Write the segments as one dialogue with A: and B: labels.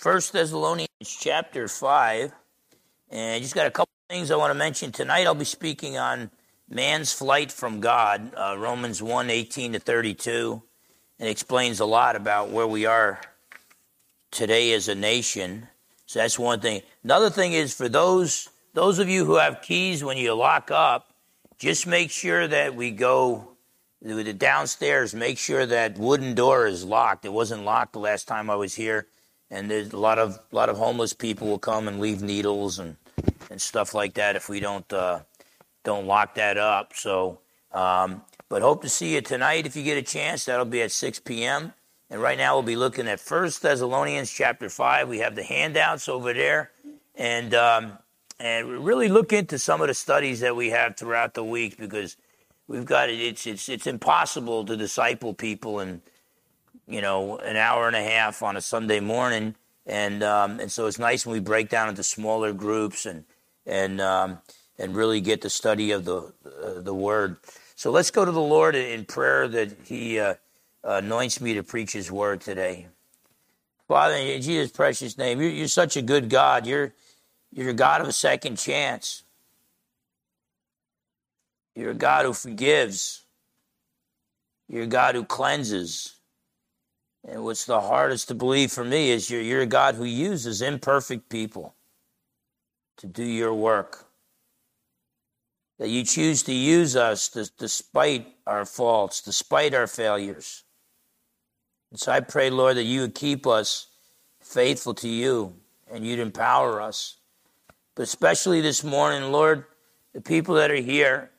A: First Thessalonians chapter 5. And I just got a couple things I want to mention. Tonight I'll be speaking on man's flight from God, uh, Romans 1 18 to 32. It explains a lot about where we are today as a nation. So that's one thing. Another thing is for those those of you who have keys when you lock up, just make sure that we go the downstairs. Make sure that wooden door is locked. It wasn't locked the last time I was here, and there's a lot of lot of homeless people will come and leave needles and and stuff like that if we don't uh, don't lock that up. So, um, but hope to see you tonight if you get a chance. That'll be at 6 p.m. And right now we'll be looking at First Thessalonians chapter five. We have the handouts over there, and um, and really look into some of the studies that we have throughout the week because we've got it. It's it's it's impossible to disciple people in you know an hour and a half on a Sunday morning, and um, and so it's nice when we break down into smaller groups and and um, and really get the study of the uh, the Word. So let's go to the Lord in prayer that He uh, anoints me to preach His Word today. Father, in Jesus' precious name, you're, you're such a good God. You're you're a God of a second chance. You're a God who forgives. You're a God who cleanses. And what's the hardest to believe for me is you're, you're a God who uses imperfect people to do your work. That you choose to use us despite our faults, despite our failures. And so I pray, Lord, that you would keep us faithful to you and you'd empower us. But especially this morning, Lord, the people that are here,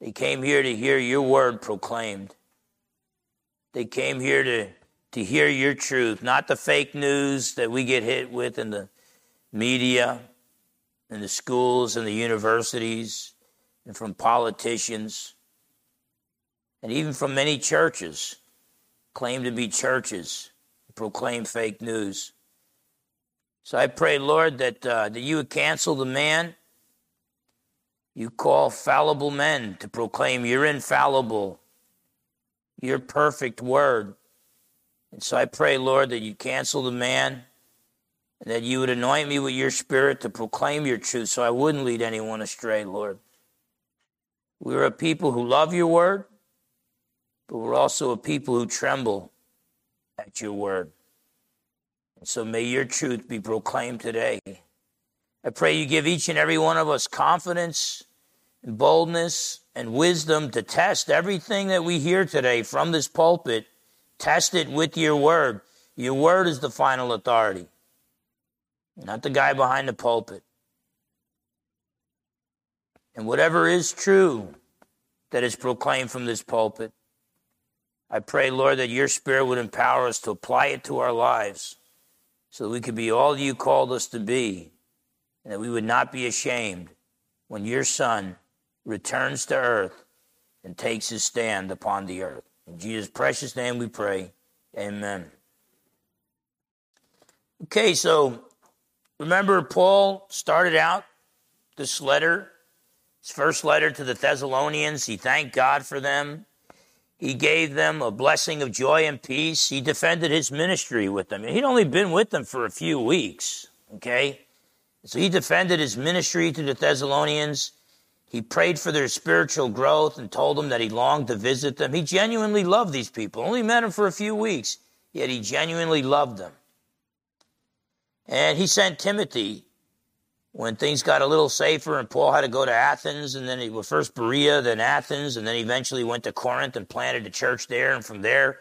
A: they came here to hear your word proclaimed. They came here to, to hear your truth, not the fake news that we get hit with in the media, in the schools and the universities, and from politicians, and even from many churches claim to be churches, proclaim fake news. So I pray, Lord, that, uh, that you would cancel the man. You call fallible men to proclaim you're infallible, your perfect word. And so I pray, Lord, that you cancel the man and that you would anoint me with your spirit to proclaim your truth so I wouldn't lead anyone astray, Lord. We're a people who love your word, but we're also a people who tremble at your word. And so may your truth be proclaimed today. I pray you give each and every one of us confidence and boldness and wisdom to test everything that we hear today from this pulpit. Test it with your word. Your word is the final authority, not the guy behind the pulpit. And whatever is true that is proclaimed from this pulpit, I pray, Lord, that your spirit would empower us to apply it to our lives so that we could be all you called us to be, and that we would not be ashamed when your Son returns to earth and takes his stand upon the earth. In Jesus' precious name we pray. Amen. Okay, so remember, Paul started out this letter, his first letter to the Thessalonians. He thanked God for them. He gave them a blessing of joy and peace. He defended his ministry with them. He'd only been with them for a few weeks, okay? So he defended his ministry to the Thessalonians. He prayed for their spiritual growth and told them that he longed to visit them. He genuinely loved these people. Only met them for a few weeks, yet he genuinely loved them. And he sent Timothy when things got a little safer and Paul had to go to Athens and then he was first Berea, then Athens, and then eventually went to Corinth and planted a church there. And from there,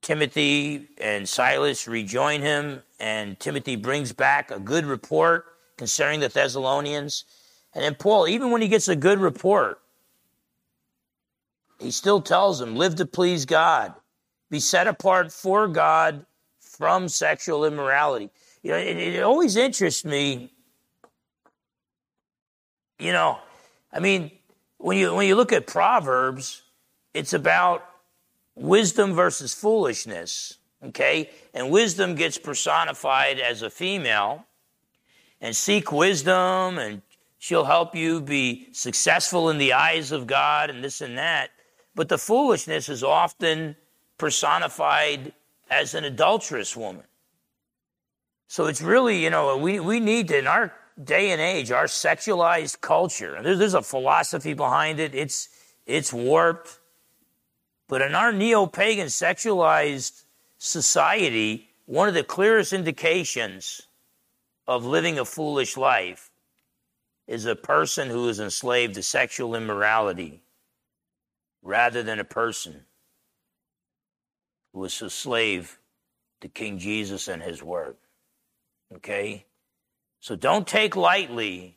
A: Timothy and Silas rejoin him, and Timothy brings back a good report concerning the Thessalonians. And then Paul, even when he gets a good report, he still tells them, live to please God, be set apart for God from sexual immorality. You know, it, it always interests me you know, I mean, when you when you look at Proverbs, it's about wisdom versus foolishness. Okay? And wisdom gets personified as a female. And seek wisdom, and she'll help you be successful in the eyes of God, and this and that. But the foolishness is often personified as an adulterous woman. So it's really, you know, we, we need to, in our day and age, our sexualized culture, there's, there's a philosophy behind it, it's, it's warped. But in our neo pagan sexualized society, one of the clearest indications of living a foolish life is a person who is enslaved to sexual immorality rather than a person who is a slave to King Jesus and his word. Okay? So don't take lightly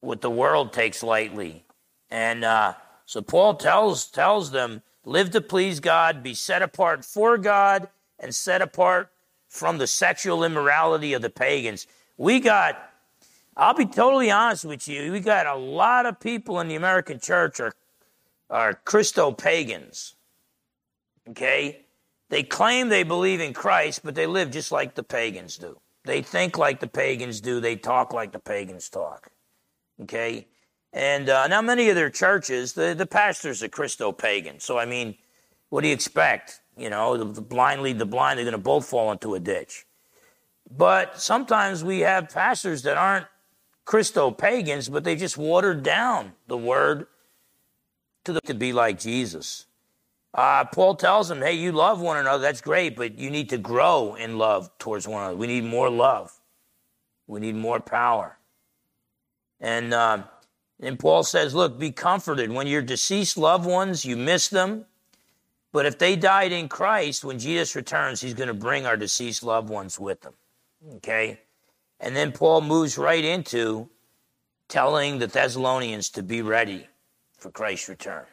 A: what the world takes lightly. And uh, so Paul tells, tells them live to please God, be set apart for God, and set apart from the sexual immorality of the pagans. We got, I'll be totally honest with you, we got a lot of people in the American church are, are Christo pagans. Okay? They claim they believe in Christ, but they live just like the pagans do. They think like the pagans do, they talk like the pagans talk. Okay? And uh, now, many of their churches, the, the pastors are Christo pagan. So, I mean, what do you expect? You know, the, the blind lead the blind, they're going to both fall into a ditch. But sometimes we have pastors that aren't Christo pagans, but they just watered down the word to, the, to be like Jesus. Uh, Paul tells them, hey, you love one another. That's great, but you need to grow in love towards one another. We need more love. We need more power. And uh, and Paul says, look, be comforted. When your deceased loved ones, you miss them. But if they died in Christ, when Jesus returns, he's going to bring our deceased loved ones with him. Okay? And then Paul moves right into telling the Thessalonians to be ready for Christ's return.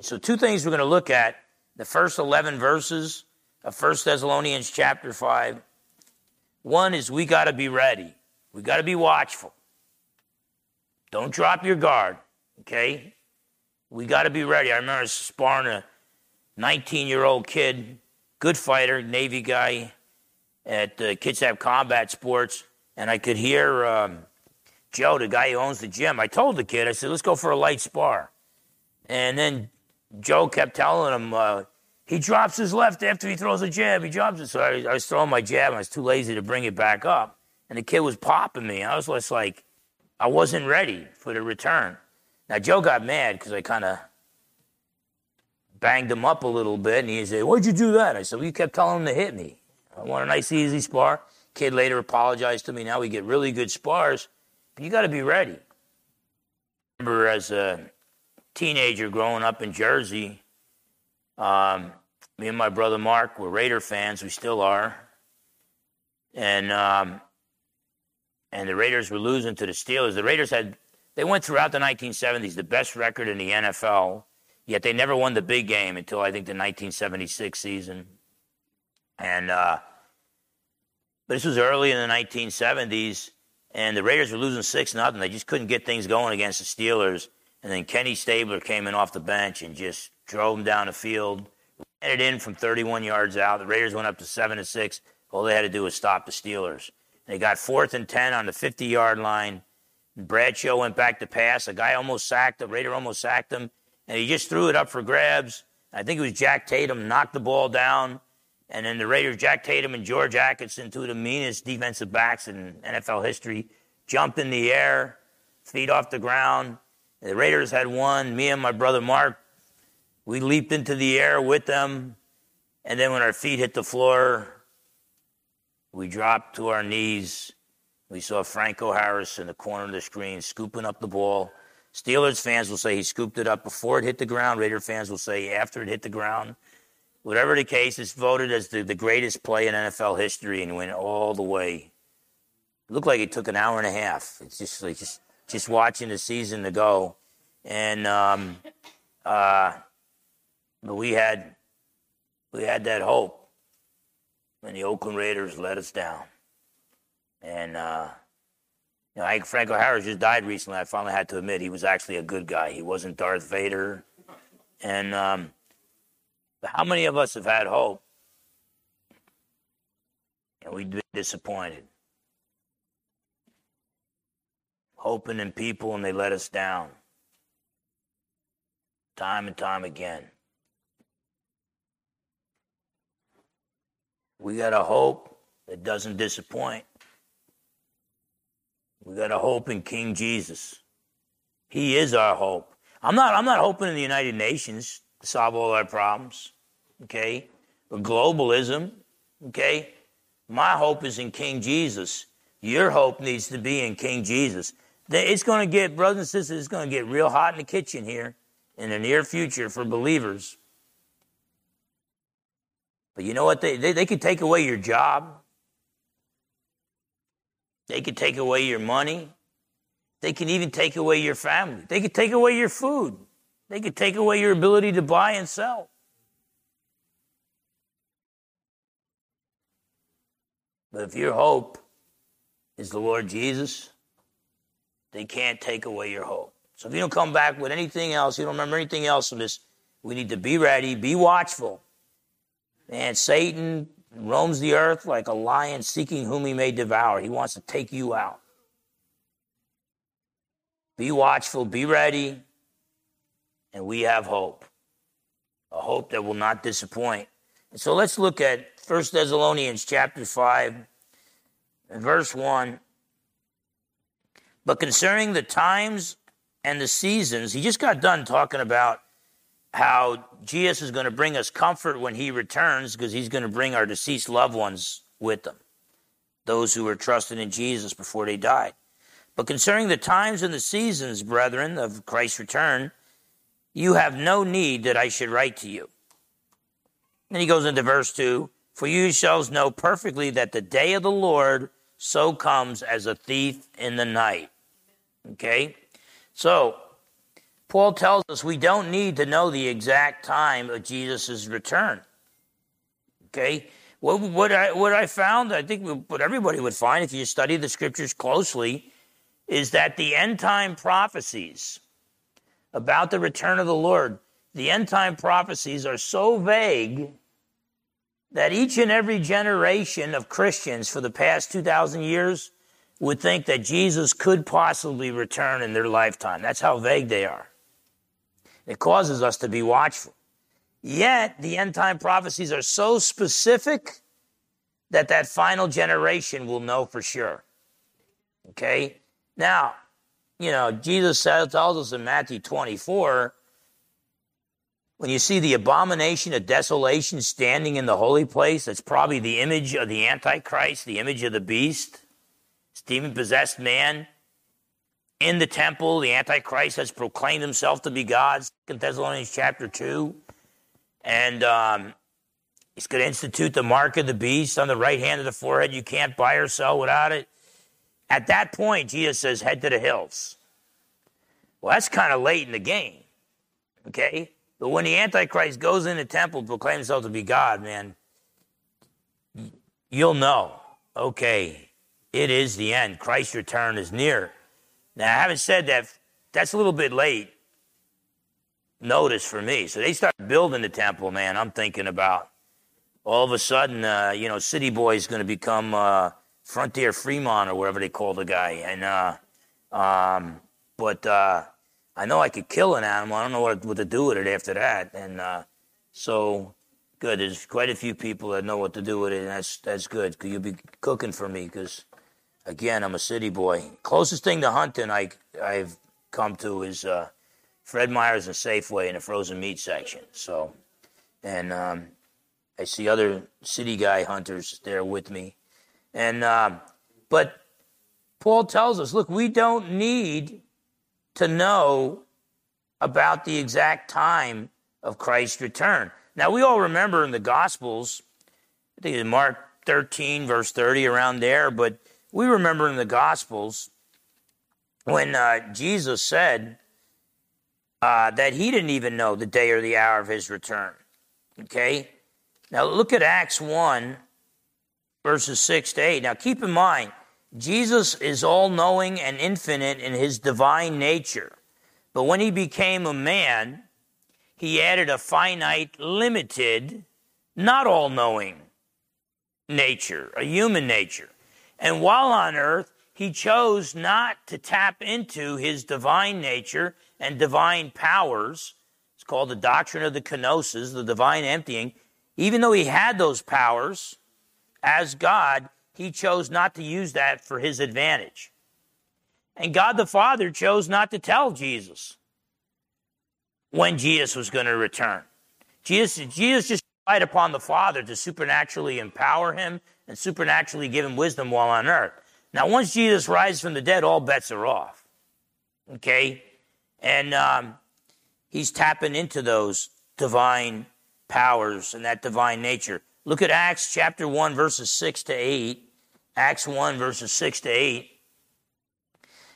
A: So, two things we're going to look at the first 11 verses of 1 Thessalonians chapter 5. One is we got to be ready, we got to be watchful. Don't drop your guard, okay? We got to be ready. I remember sparring a 19 year old kid, good fighter, Navy guy at uh, Kitsap Combat Sports, and I could hear um, Joe, the guy who owns the gym. I told the kid, I said, let's go for a light spar. And then Joe kept telling him, uh, he drops his left after he throws a jab. He drops it. So I, I was throwing my jab, and I was too lazy to bring it back up. And the kid was popping me. I was just like, I wasn't ready for the return. Now, Joe got mad because I kind of banged him up a little bit, and he said, Why'd you do that? I said, Well, you kept telling him to hit me. I want a nice, easy spar. Kid later apologized to me. Now we get really good spars, but you got to be ready. I remember as a teenager growing up in Jersey, um, me and my brother Mark were Raider fans. We still are. And um, and the Raiders were losing to the Steelers. The Raiders had they went throughout the 1970s the best record in the NFL, yet they never won the big game until I think the 1976 season. And uh, this was early in the 1970s, and the Raiders were losing six nothing. They just couldn't get things going against the Steelers. And then Kenny Stabler came in off the bench and just drove them down the field, ran it in from 31 yards out. The Raiders went up to seven to six. All they had to do was stop the Steelers. They got fourth and 10 on the 50 yard line. Bradshaw went back to pass. A guy almost sacked the Raider almost sacked him. And he just threw it up for grabs. I think it was Jack Tatum knocked the ball down. And then the Raiders, Jack Tatum and George Atkinson, two of the meanest defensive backs in NFL history, jumped in the air, feet off the ground. The Raiders had won. Me and my brother Mark, we leaped into the air with them. And then when our feet hit the floor, we dropped to our knees. We saw Franco Harris in the corner of the screen scooping up the ball. Steelers fans will say he scooped it up before it hit the ground. Raider fans will say after it hit the ground. Whatever the case, it's voted as the, the greatest play in NFL history and went all the way. It looked like it took an hour and a half. It's just like just just watching the season to go. And um, uh, but we had we had that hope and the Oakland Raiders let us down. And uh, you know, Franco Harris just died recently. I finally had to admit he was actually a good guy. He wasn't Darth Vader. And um, how many of us have had hope and we've been disappointed? Hoping in people and they let us down. Time and time again. We got a hope that doesn't disappoint. We got a hope in King Jesus. He is our hope. I'm not, I'm not hoping in the United Nations solve all our problems, okay? But globalism, okay? My hope is in King Jesus. Your hope needs to be in King Jesus. It's going to get, brothers and sisters, it's going to get real hot in the kitchen here in the near future for believers. But you know what? They, they, they could take away your job. They could take away your money. They can even take away your family. They could take away your food. They could take away your ability to buy and sell. But if your hope is the Lord Jesus, they can't take away your hope. So if you don't come back with anything else, you don't remember anything else from this, we need to be ready, be watchful. And Satan roams the earth like a lion seeking whom he may devour. He wants to take you out. Be watchful, be ready, and we have hope. A hope that will not disappoint. And so let's look at 1 Thessalonians chapter 5 and verse 1. But concerning the times and the seasons, he just got done talking about how Jesus is going to bring us comfort when he returns because he's going to bring our deceased loved ones with them, those who were trusted in Jesus before they died. But concerning the times and the seasons, brethren, of Christ's return, you have no need that I should write to you. Then he goes into verse 2 For you yourselves know perfectly that the day of the Lord so comes as a thief in the night. Okay? So, Paul tells us we don't need to know the exact time of Jesus' return. Okay? What, what, I, what I found, I think what everybody would find if you study the scriptures closely, is that the end time prophecies about the return of the Lord, the end time prophecies are so vague that each and every generation of Christians for the past 2,000 years would think that Jesus could possibly return in their lifetime. That's how vague they are. It causes us to be watchful. Yet, the end time prophecies are so specific that that final generation will know for sure. Okay? Now, you know, Jesus tells us in Matthew 24 when you see the abomination of desolation standing in the holy place, that's probably the image of the Antichrist, the image of the beast, demon possessed man in the temple. The Antichrist has proclaimed himself to be God, Second Thessalonians chapter 2. And um, he's going to institute the mark of the beast on the right hand of the forehead. You can't buy or sell without it. At that point, Jesus says, head to the hills. Well, that's kind of late in the game. Okay? But when the Antichrist goes in the temple, proclaims himself to be God, man, you'll know, okay, it is the end. Christ's return is near. Now, having said that, that's a little bit late notice for me. So they start building the temple, man. I'm thinking about all of a sudden, uh, you know, City Boy is going to become uh, Frontier Fremont or whatever they call the guy. And, uh, um, but uh, I know I could kill an animal. I don't know what, what to do with it after that. And uh, so, good. There's quite a few people that know what to do with it, and that's that's good. Cause you'll be cooking for me, because again, I'm a city boy. Closest thing to hunting I I've come to is uh, Fred Meyer's and Safeway in the frozen meat section. So, and um, I see other city guy hunters there with me, and um, but Paul tells us, look, we don't need to know about the exact time of Christ's return. Now, we all remember in the Gospels, I think in Mark 13, verse 30, around there, but we remember in the Gospels when uh, Jesus said uh, that he didn't even know the day or the hour of his return. Okay? Now look at Acts 1, verses 6 to 8. Now keep in mind, Jesus is all knowing and infinite in his divine nature. But when he became a man, he added a finite, limited, not all knowing nature, a human nature. And while on earth, he chose not to tap into his divine nature and divine powers. It's called the doctrine of the kenosis, the divine emptying. Even though he had those powers as God, he chose not to use that for his advantage. And God the Father chose not to tell Jesus when Jesus was going to return. Jesus, Jesus just relied upon the Father to supernaturally empower him and supernaturally give him wisdom while on earth. Now, once Jesus rises from the dead, all bets are off. Okay? And um, he's tapping into those divine powers and that divine nature. Look at Acts chapter 1, verses 6 to 8. Acts 1, verses 6 to 8.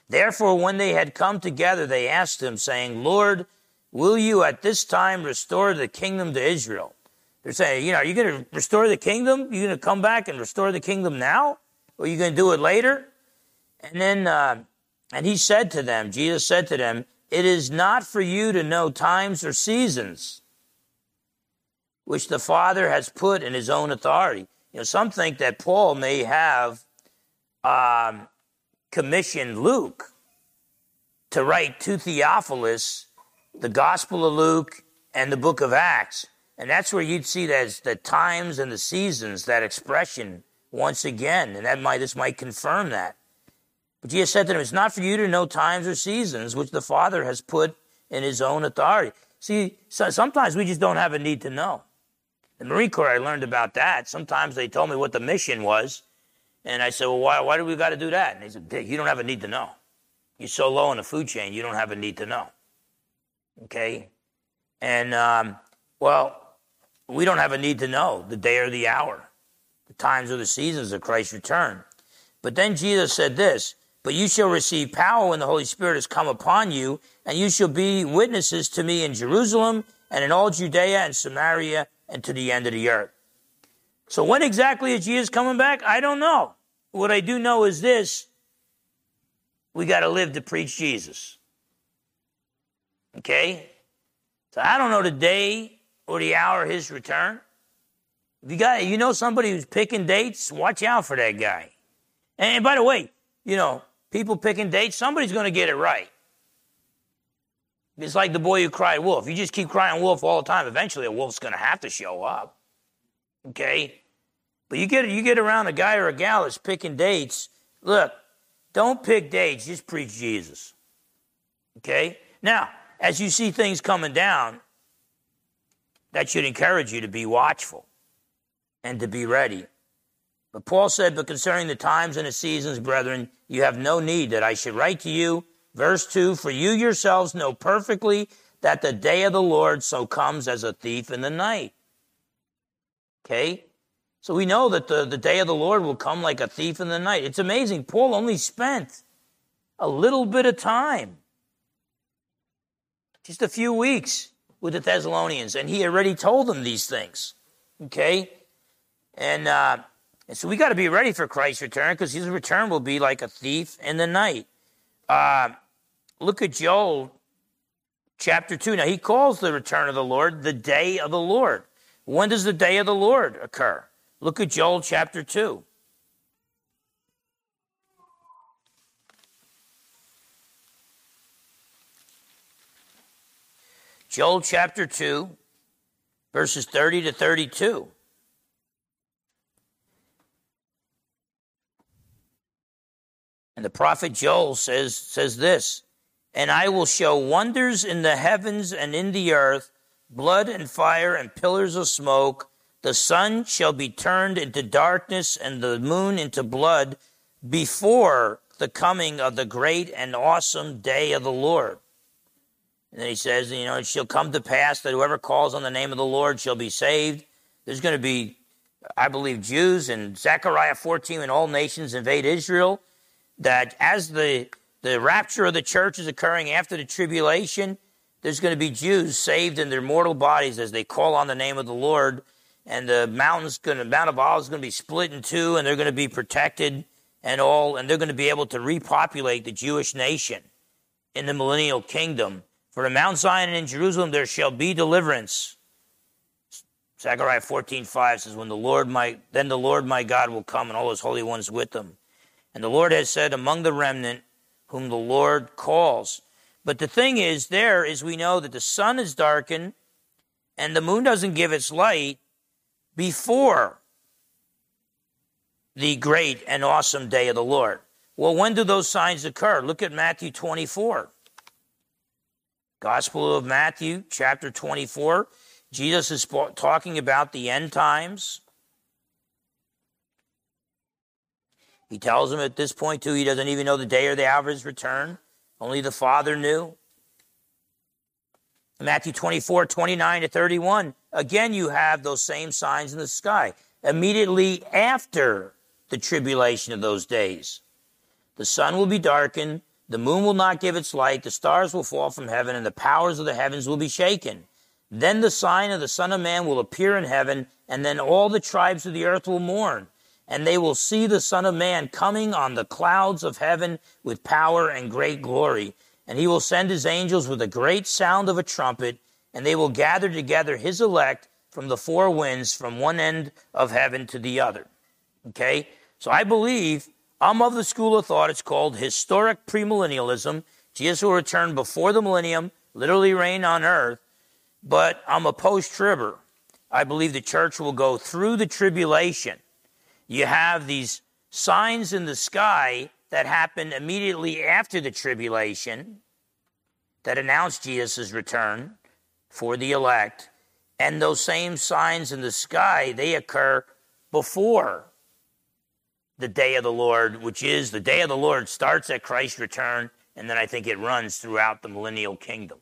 A: Therefore, when they had come together, they asked him, saying, Lord, will you at this time restore the kingdom to Israel? They're saying, you know, are you going to restore the kingdom? Are you going to come back and restore the kingdom now? Or are you going to do it later? And then, uh, and he said to them, Jesus said to them, it is not for you to know times or seasons which the Father has put in his own authority. You know, some think that Paul may have um, commissioned Luke to write to Theophilus the Gospel of Luke and the book of Acts. And that's where you'd see that the times and the seasons, that expression once again. And that might, this might confirm that. But Jesus said to them, It's not for you to know times or seasons which the Father has put in his own authority. See, so sometimes we just don't have a need to know. The Marine Corps, I learned about that. Sometimes they told me what the mission was. And I said, Well, why, why do we got to do that? And they said, Dick, you don't have a need to know. You're so low in the food chain, you don't have a need to know. Okay? And, um, well, we don't have a need to know the day or the hour, the times or the seasons of Christ's return. But then Jesus said this but you shall receive power when the Holy Spirit has come upon you, and you shall be witnesses to me in Jerusalem and in all Judea and Samaria and to the end of the earth. So when exactly is Jesus coming back? I don't know. What I do know is this. We got to live to preach Jesus. Okay? So I don't know the day or the hour of his return. If you got, you know somebody who's picking dates, watch out for that guy. And by the way, you know, people picking dates, somebody's going to get it right. It's like the boy who cried wolf. You just keep crying wolf all the time. Eventually, a wolf's going to have to show up. Okay? But you get, you get around a guy or a gal that's picking dates. Look, don't pick dates, just preach Jesus. Okay? Now, as you see things coming down, that should encourage you to be watchful and to be ready. But Paul said, But concerning the times and the seasons, brethren, you have no need that I should write to you. Verse 2 For you yourselves know perfectly that the day of the Lord so comes as a thief in the night. Okay? So we know that the, the day of the Lord will come like a thief in the night. It's amazing. Paul only spent a little bit of time, just a few weeks with the Thessalonians, and he already told them these things. Okay? And uh, and so we got to be ready for Christ's return because his return will be like a thief in the night. Uh, look at Joel chapter 2. Now, he calls the return of the Lord the day of the Lord. When does the day of the Lord occur? Look at Joel chapter 2. Joel chapter 2, verses 30 to 32. And the prophet Joel says, says this, and I will show wonders in the heavens and in the earth, blood and fire and pillars of smoke. The sun shall be turned into darkness and the moon into blood before the coming of the great and awesome day of the Lord. And then he says, you know, it shall come to pass that whoever calls on the name of the Lord shall be saved. There's going to be, I believe, Jews and Zechariah 14 and all nations invade Israel that as the, the rapture of the church is occurring after the tribulation, there's going to be Jews saved in their mortal bodies as they call on the name of the Lord. And the mountain's going to, Mount of Olives is going to be split in two, and they're going to be protected and all, and they're going to be able to repopulate the Jewish nation in the millennial kingdom. For in Mount Zion and in Jerusalem there shall be deliverance. Zechariah 14, 5 says, When the Lord my then the Lord my God will come and all his holy ones with him. And the Lord has said, among the remnant whom the Lord calls. But the thing is, there is we know that the sun is darkened and the moon doesn't give its light before the great and awesome day of the Lord. Well, when do those signs occur? Look at Matthew 24. Gospel of Matthew, chapter 24. Jesus is talking about the end times. He tells them at this point, too, he doesn't even know the day or the hour of his return. Only the Father knew. Matthew 24, 29 to 31. Again, you have those same signs in the sky. Immediately after the tribulation of those days, the sun will be darkened, the moon will not give its light, the stars will fall from heaven, and the powers of the heavens will be shaken. Then the sign of the Son of Man will appear in heaven, and then all the tribes of the earth will mourn, and they will see the Son of Man coming on the clouds of heaven with power and great glory. And he will send his angels with a great sound of a trumpet, and they will gather together his elect from the four winds, from one end of heaven to the other. Okay? So I believe I'm of the school of thought. It's called historic premillennialism. Jesus will return before the millennium, literally reign on earth, but I'm a post tribber. I believe the church will go through the tribulation. You have these signs in the sky that happen immediately after the tribulation that announce Jesus' return for the elect. And those same signs in the sky, they occur before the day of the Lord, which is the day of the Lord starts at Christ's return, and then I think it runs throughout the millennial kingdom.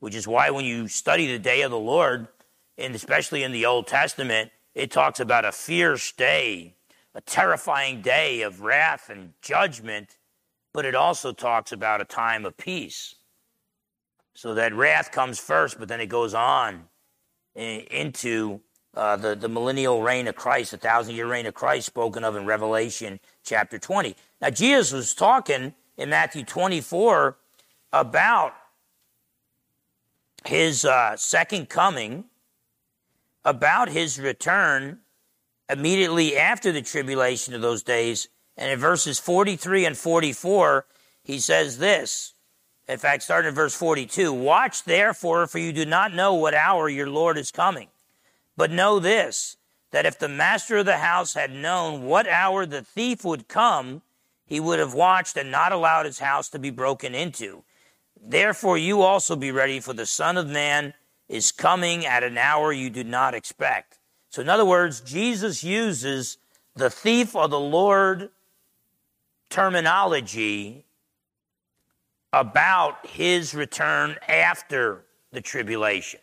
A: Which is why when you study the day of the Lord, and especially in the Old Testament, it talks about a fierce day a terrifying day of wrath and judgment, but it also talks about a time of peace. So that wrath comes first, but then it goes on into uh, the, the millennial reign of Christ, the thousand year reign of Christ spoken of in Revelation chapter 20. Now, Jesus was talking in Matthew 24 about his uh, second coming, about his return immediately after the tribulation of those days. And in verses 43 and 44, he says this. In fact, starting in verse 42 Watch therefore, for you do not know what hour your Lord is coming. But know this, that if the master of the house had known what hour the thief would come, he would have watched and not allowed his house to be broken into. Therefore, you also be ready, for the Son of Man is coming at an hour you do not expect. So, in other words, Jesus uses the thief of the Lord terminology about his return after the tribulation.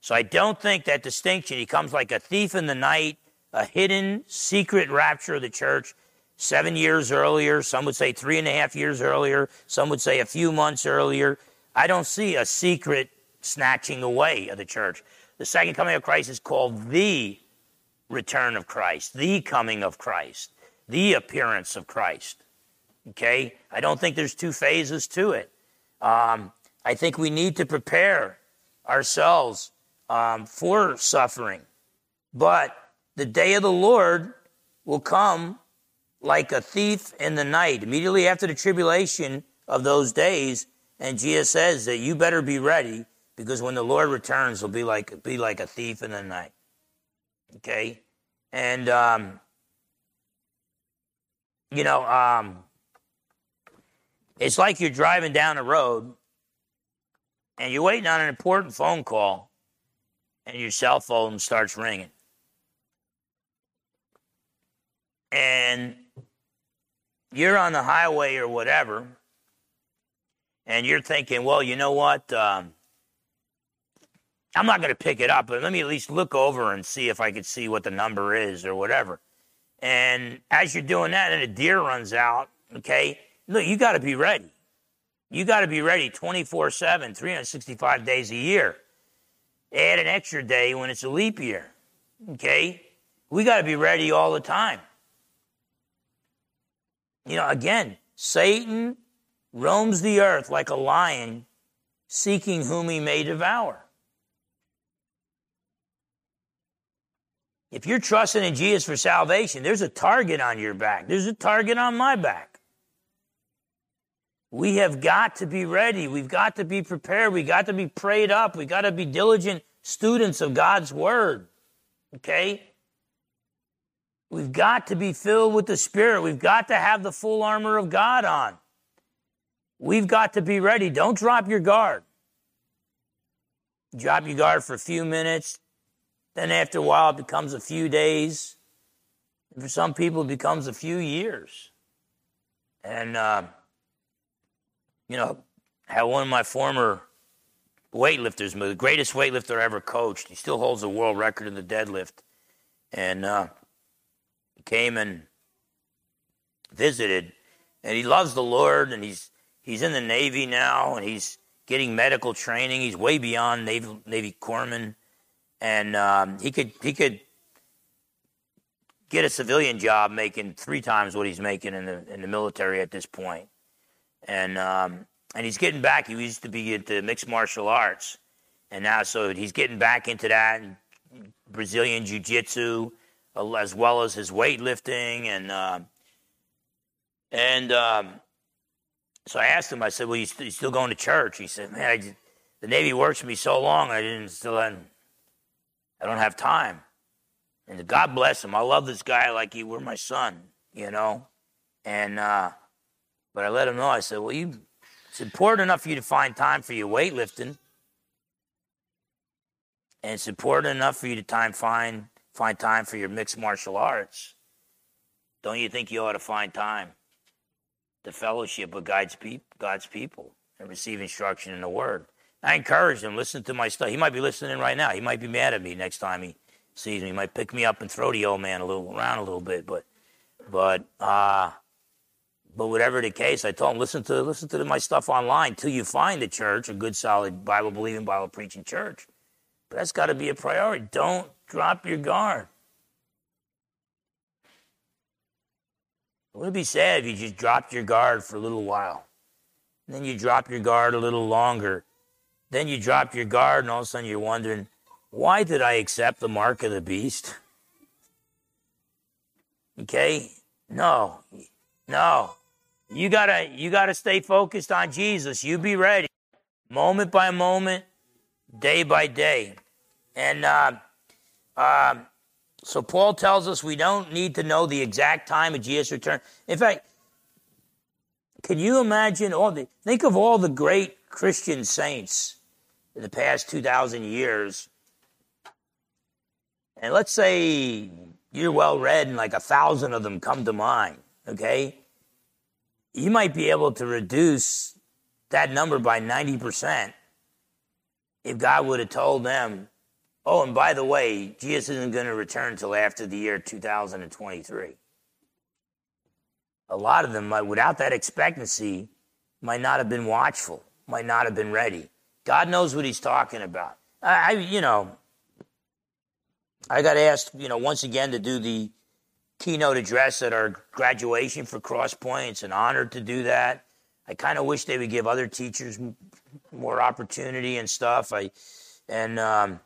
A: So, I don't think that distinction, he comes like a thief in the night, a hidden, secret rapture of the church seven years earlier. Some would say three and a half years earlier. Some would say a few months earlier. I don't see a secret snatching away of the church. The second coming of Christ is called the return of Christ, the coming of Christ, the appearance of Christ. Okay? I don't think there's two phases to it. Um, I think we need to prepare ourselves um, for suffering. But the day of the Lord will come like a thief in the night, immediately after the tribulation of those days. And Jesus says that you better be ready because when the Lord returns, he'll be like be like a thief in the night. Okay, and um, you know, um, it's like you're driving down the road and you're waiting on an important phone call, and your cell phone starts ringing, and you're on the highway or whatever, and you're thinking, well, you know what? Um, I'm not going to pick it up, but let me at least look over and see if I could see what the number is or whatever. And as you're doing that, and a deer runs out, okay, look, you got to be ready. You got to be ready 24 7, 365 days a year. Add an extra day when it's a leap year, okay? We got to be ready all the time. You know, again, Satan roams the earth like a lion, seeking whom he may devour. If you're trusting in Jesus for salvation, there's a target on your back. There's a target on my back. We have got to be ready. We've got to be prepared. We've got to be prayed up. We've got to be diligent students of God's Word. Okay? We've got to be filled with the Spirit. We've got to have the full armor of God on. We've got to be ready. Don't drop your guard. Drop your guard for a few minutes. Then after a while, it becomes a few days. And for some people, it becomes a few years. And, uh, you know, had one of my former weightlifters, the greatest weightlifter I ever coached. He still holds the world record in the deadlift. And uh, came and visited, and he loves the Lord, and he's he's in the Navy now, and he's getting medical training. He's way beyond Navy Navy corpsman, and um, he could he could get a civilian job making three times what he's making in the in the military at this point. And um, and he's getting back. He used to be into mixed martial arts, and now so he's getting back into that and Brazilian jiu jitsu, as well as his weightlifting, and uh, and um, so I asked him. I said, "Well, you, st- you still going to church?" He said, "Man, just, the Navy works for me so long. I didn't still I don't have time." And God bless him. I love this guy like he were my son, you know. And uh, but I let him know. I said, "Well, you it's important enough for you to find time for your weightlifting, and it's important enough for you to time find find time for your mixed martial arts. Don't you think you ought to find time to fellowship with God's, pe- God's people and receive instruction in the Word?" I encouraged him. Listen to my stuff. He might be listening right now. He might be mad at me next time he sees me. He might pick me up and throw the old man a little around a little bit, but but uh but whatever the case, I told him listen to listen to my stuff online till you find a church, a good, solid Bible believing, Bible preaching church. But that's got to be a priority. Don't drop your guard. Wouldn't It be sad if you just dropped your guard for a little while. And then you drop your guard a little longer. Then you drop your guard, and all of a sudden you're wondering, why did I accept the mark of the beast? Okay? No. No. You gotta you gotta stay focused on Jesus. You be ready, moment by moment, day by day, and uh, uh, so Paul tells us we don't need to know the exact time of Jesus' return. In fact, can you imagine all the think of all the great Christian saints in the past two thousand years, and let's say you're well read and like a thousand of them come to mind. Okay you might be able to reduce that number by 90% if God would have told them, oh, and by the way, Jesus isn't going to return until after the year 2023. A lot of them, might, without that expectancy, might not have been watchful, might not have been ready. God knows what He's talking about. I, I you know, I got asked, you know, once again to do the keynote address at our graduation for Crosspoint. It's an honor to do that. I kind of wish they would give other teachers more opportunity and stuff. I and um,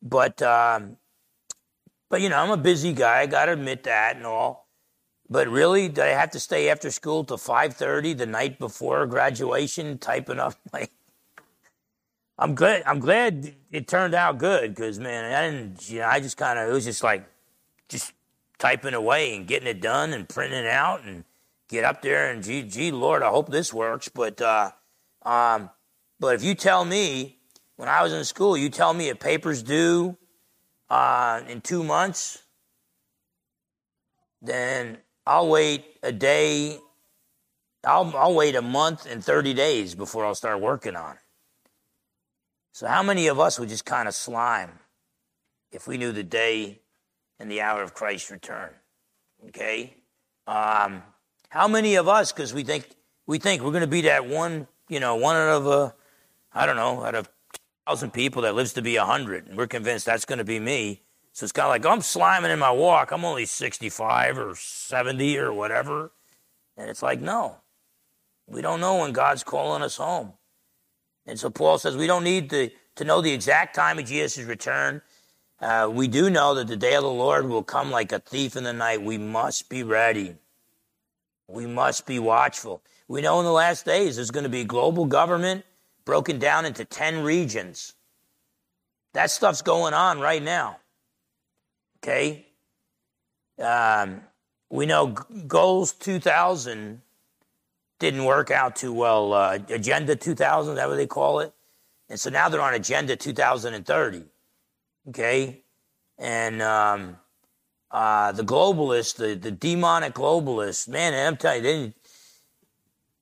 A: but um, but you know I'm a busy guy. I got to admit that and all. But really, did I have to stay after school till five thirty the night before graduation, typing up my? I'm glad. I'm glad it turned out good because man, I didn't. You know, I just kind of it was just like just typing away and getting it done and printing it out and get up there and gee, gee, Lord, I hope this works. But, uh, um, but if you tell me when I was in school, you tell me a paper's due uh, in two months, then I'll wait a day. I'll, I'll wait a month and 30 days before I'll start working on it. So, how many of us would just kind of slime if we knew the day and the hour of Christ's return. Okay? Um, how many of us, because we think we think we're going to be that one, you know, one out of a, I don't know, out of thousand people that lives to be a hundred, and we're convinced that's going to be me. So it's kind of like I'm sliming in my walk. I'm only 65 or 70 or whatever, and it's like no, we don't know when God's calling us home. And so Paul says we don't need to, to know the exact time of Jesus' return. Uh, we do know that the day of the Lord will come like a thief in the night. We must be ready. We must be watchful. We know in the last days there's going to be global government broken down into 10 regions. That stuff's going on right now. Okay? Um, we know Goals 2000 didn't work out too well. Uh, Agenda 2000, is that what they call it? And so now they're on Agenda 2030. Okay? And um, uh, the globalists, the, the demonic globalists, man, I'm telling you, they,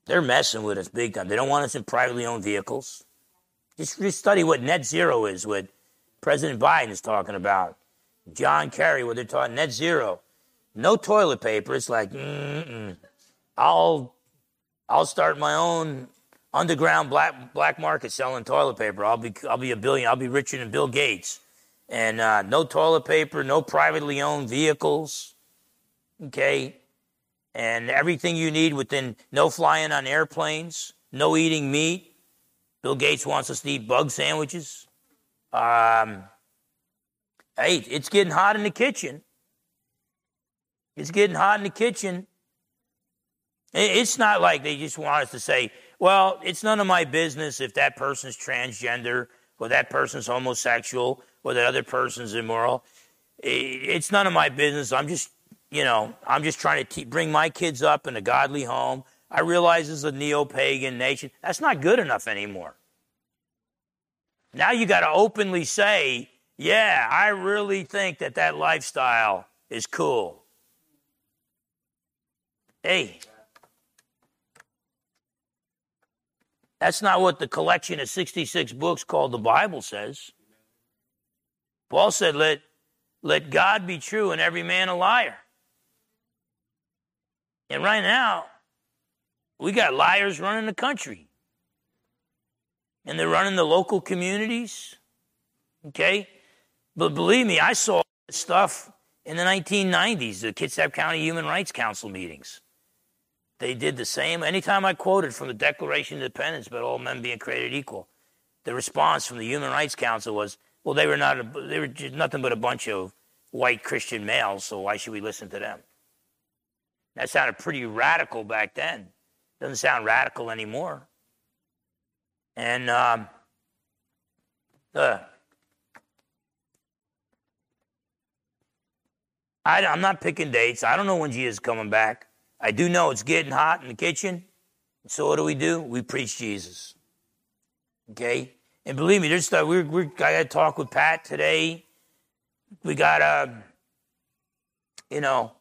A: they're messing with us big time. They don't want us in privately owned vehicles. Just, just study what net zero is, what President Biden is talking about. John Kerry, what they're talking net zero. No toilet paper. It's like, mm I'll, I'll start my own underground black black market selling toilet paper. I'll be I'll be a billion. I'll be richer than Bill Gates. And uh, no toilet paper, no privately owned vehicles. Okay, and everything you need within no flying on airplanes, no eating meat. Bill Gates wants us to eat bug sandwiches. Um, hey, it's getting hot in the kitchen. It's getting hot in the kitchen. It's not like they just want us to say, well, it's none of my business if that person's transgender or that person's homosexual or that other person's immoral. It's none of my business. I'm just, you know, I'm just trying to bring my kids up in a godly home. I realize it's a neo pagan nation. That's not good enough anymore. Now you got to openly say, yeah, I really think that that lifestyle is cool. Hey, that's not what the collection of 66 books called the Bible says. Paul said, let, let God be true and every man a liar. And right now, we got liars running the country. And they're running the local communities. Okay? But believe me, I saw stuff in the 1990s, the Kitsap County Human Rights Council meetings. They did the same. Anytime I quoted from the Declaration of Independence about all men being created equal, the response from the Human Rights Council was, "Well, they were not. A, they were just nothing but a bunch of white Christian males. So why should we listen to them?" That sounded pretty radical back then. Doesn't sound radical anymore. And um, uh, I, I'm not picking dates. I don't know when Jesus is coming back. I do know it's getting hot in the kitchen. So what do we do? We preach Jesus. Okay? And believe me, there's stuff. We're, we're, I had a talk with Pat today. We got a, you know,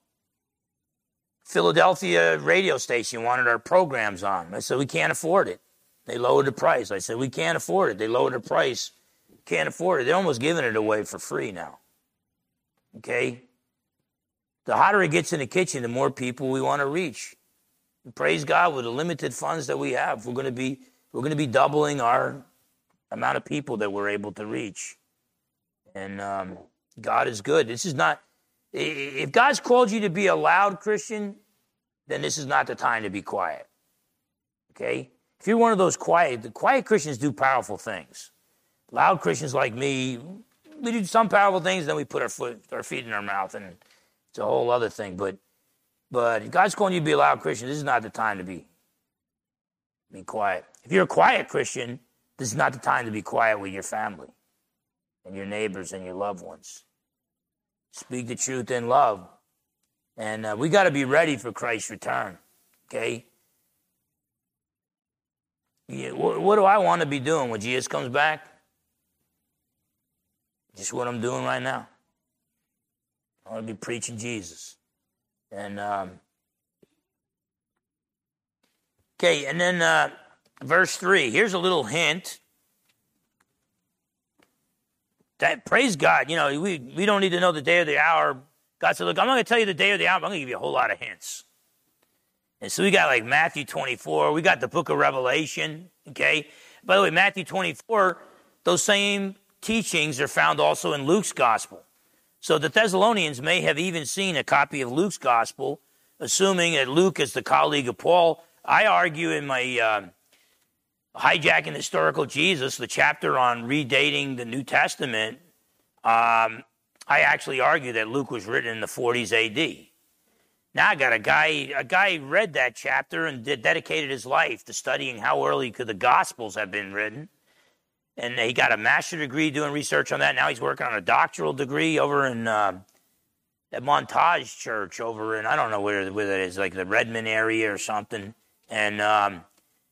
A: Philadelphia radio station wanted our programs on. I said, we can't afford it. They lowered the price. I said, we can't afford it. They lowered the price. Can't afford it. They're almost giving it away for free now. Okay? The hotter it gets in the kitchen, the more people we want to reach. And praise God with the limited funds that we have. We're going to be we're going to be doubling our amount of people that we're able to reach. And um, God is good. This is not if God's called you to be a loud Christian, then this is not the time to be quiet. Okay? If you're one of those quiet, the quiet Christians do powerful things. Loud Christians like me, we do some powerful things, then we put our foot, our feet in our mouth and it's a whole other thing. But but God's calling you to be a loud Christian. This is not the time to be be quiet. If you're a quiet Christian, this is not the time to be quiet with your family and your neighbors and your loved ones. Speak the truth in love. And uh, we got to be ready for Christ's return. Okay? Yeah, what, what do I want to be doing when Jesus comes back? Just what I'm doing right now. I want to be preaching Jesus. And um, okay, and then uh, verse three. Here's a little hint. That praise God. You know, we we don't need to know the day or the hour. God said, "Look, I'm not going to tell you the day or the hour. I'm going to give you a whole lot of hints." And so we got like Matthew 24. We got the Book of Revelation. Okay. By the way, Matthew 24. Those same teachings are found also in Luke's gospel. So the Thessalonians may have even seen a copy of Luke's gospel, assuming that Luke is the colleague of Paul. I argue in my uh, hijacking historical Jesus, the chapter on redating the New Testament, um, I actually argue that Luke was written in the 40s AD. Now I got a guy, a guy read that chapter and did, dedicated his life to studying how early could the Gospels have been written and he got a master's degree doing research on that. Now he's working on a doctoral degree over in uh, at Montage Church over in I don't know where where that is, like the Redmond area or something. And um,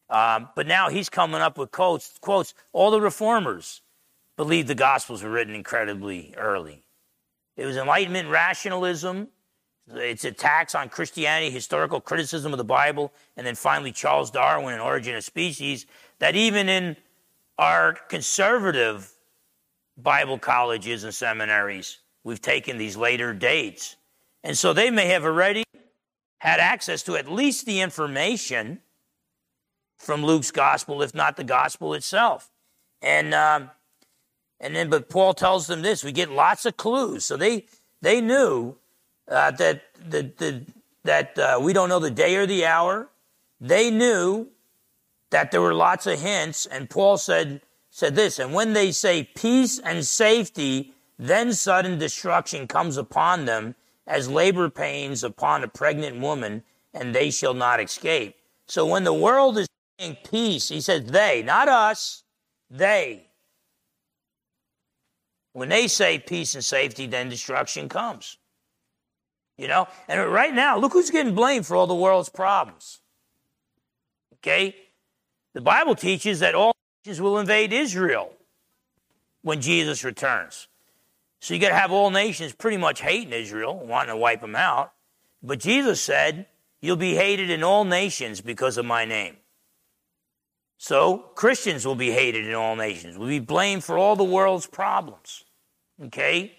A: um, but now he's coming up with quotes. Quotes. All the reformers believed the Gospels were written incredibly early. It was Enlightenment rationalism. It's attacks on Christianity, historical criticism of the Bible, and then finally Charles Darwin and Origin of Species. That even in our conservative Bible colleges and seminaries, we've taken these later dates. And so they may have already had access to at least the information from Luke's gospel, if not the gospel itself. And um, and then, but Paul tells them this: we get lots of clues. So they they knew uh, that the, the that uh, we don't know the day or the hour. They knew that there were lots of hints, and Paul said said this. And when they say peace and safety, then sudden destruction comes upon them as labor pains upon a pregnant woman, and they shall not escape. So when the world is saying peace, he says they, not us, they. When they say peace and safety, then destruction comes. You know? And right now, look who's getting blamed for all the world's problems. Okay? The Bible teaches that all nations will invade Israel when Jesus returns. So you got to have all nations pretty much hating Israel, wanting to wipe them out. But Jesus said, You'll be hated in all nations because of my name. So Christians will be hated in all nations, We'll be blamed for all the world's problems. Okay?